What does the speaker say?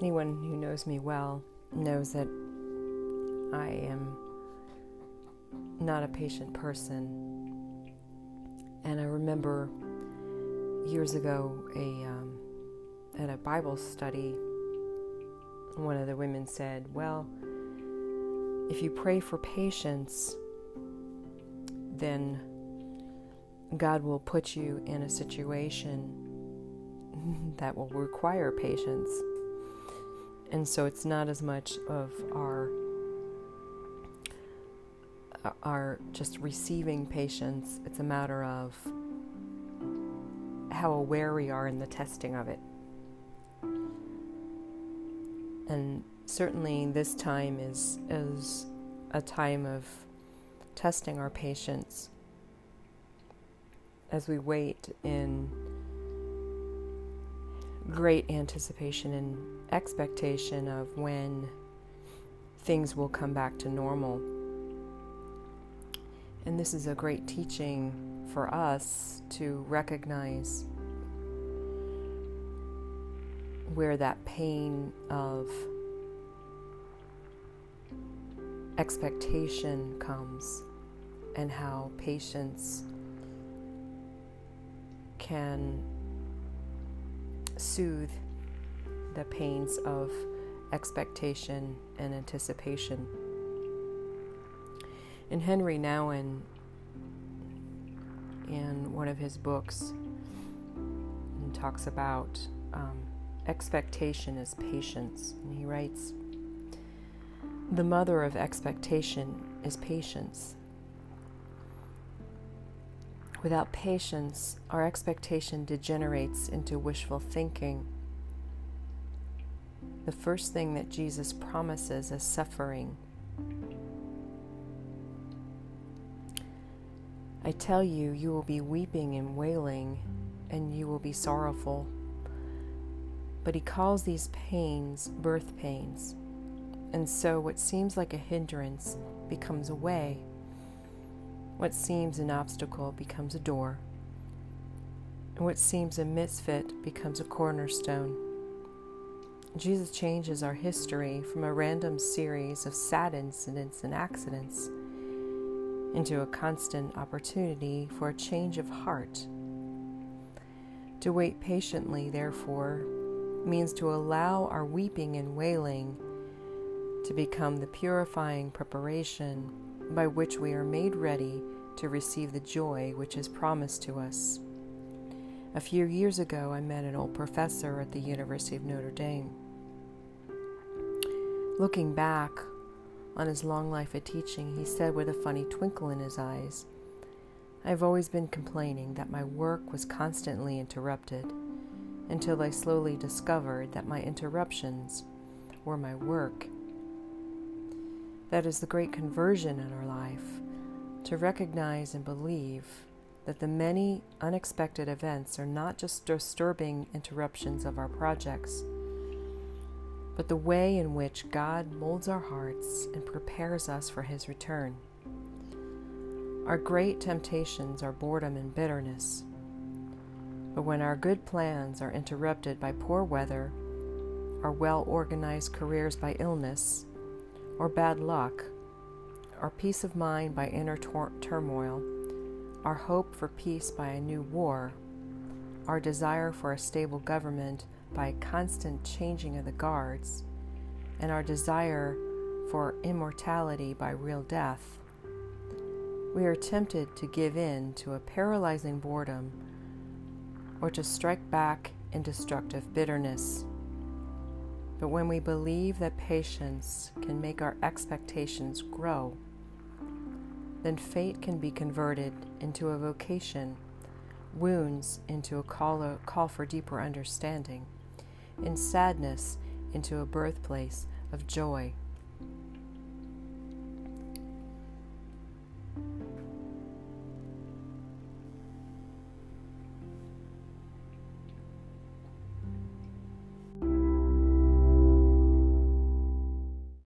anyone who knows me well knows that I am not a patient person. And I remember years ago a um, at a Bible study, one of the women said, "Well, if you pray for patience, then God will put you in a situation that will require patience. And so it's not as much of our our just receiving patience, it's a matter of how aware we are in the testing of it. And certainly this time is is a time of testing our patience as we wait in great anticipation and expectation of when things will come back to normal. And this is a great teaching for us to recognize where that pain of expectation comes and how patience can soothe the pains of expectation and anticipation. In Henri Nouwen, in one of his books, talks about um, expectation as patience, and he writes, "The mother of expectation is patience." Without patience, our expectation degenerates into wishful thinking. The first thing that Jesus promises is suffering. I tell you, you will be weeping and wailing, and you will be sorrowful. But he calls these pains birth pains. And so what seems like a hindrance becomes a way. What seems an obstacle becomes a door, and what seems a misfit becomes a cornerstone. Jesus changes our history from a random series of sad incidents and accidents into a constant opportunity for a change of heart. To wait patiently, therefore, means to allow our weeping and wailing to become the purifying preparation by which we are made ready to receive the joy which is promised to us. A few years ago, I met an old professor at the University of Notre Dame. Looking back on his long life of teaching, he said with a funny twinkle in his eyes, I've always been complaining that my work was constantly interrupted until I slowly discovered that my interruptions were my work. That is the great conversion in our life to recognize and believe that the many unexpected events are not just disturbing interruptions of our projects, but the way in which God molds our hearts and prepares us for His return. Our great temptations are boredom and bitterness. But when our good plans are interrupted by poor weather, our well organized careers by illness, or bad luck, our peace of mind by inner tor- turmoil, our hope for peace by a new war, our desire for a stable government by constant changing of the guards, and our desire for immortality by real death, we are tempted to give in to a paralyzing boredom or to strike back in destructive bitterness. But when we believe that patience can make our expectations grow, then fate can be converted into a vocation, wounds into a call, a call for deeper understanding, and sadness into a birthplace of joy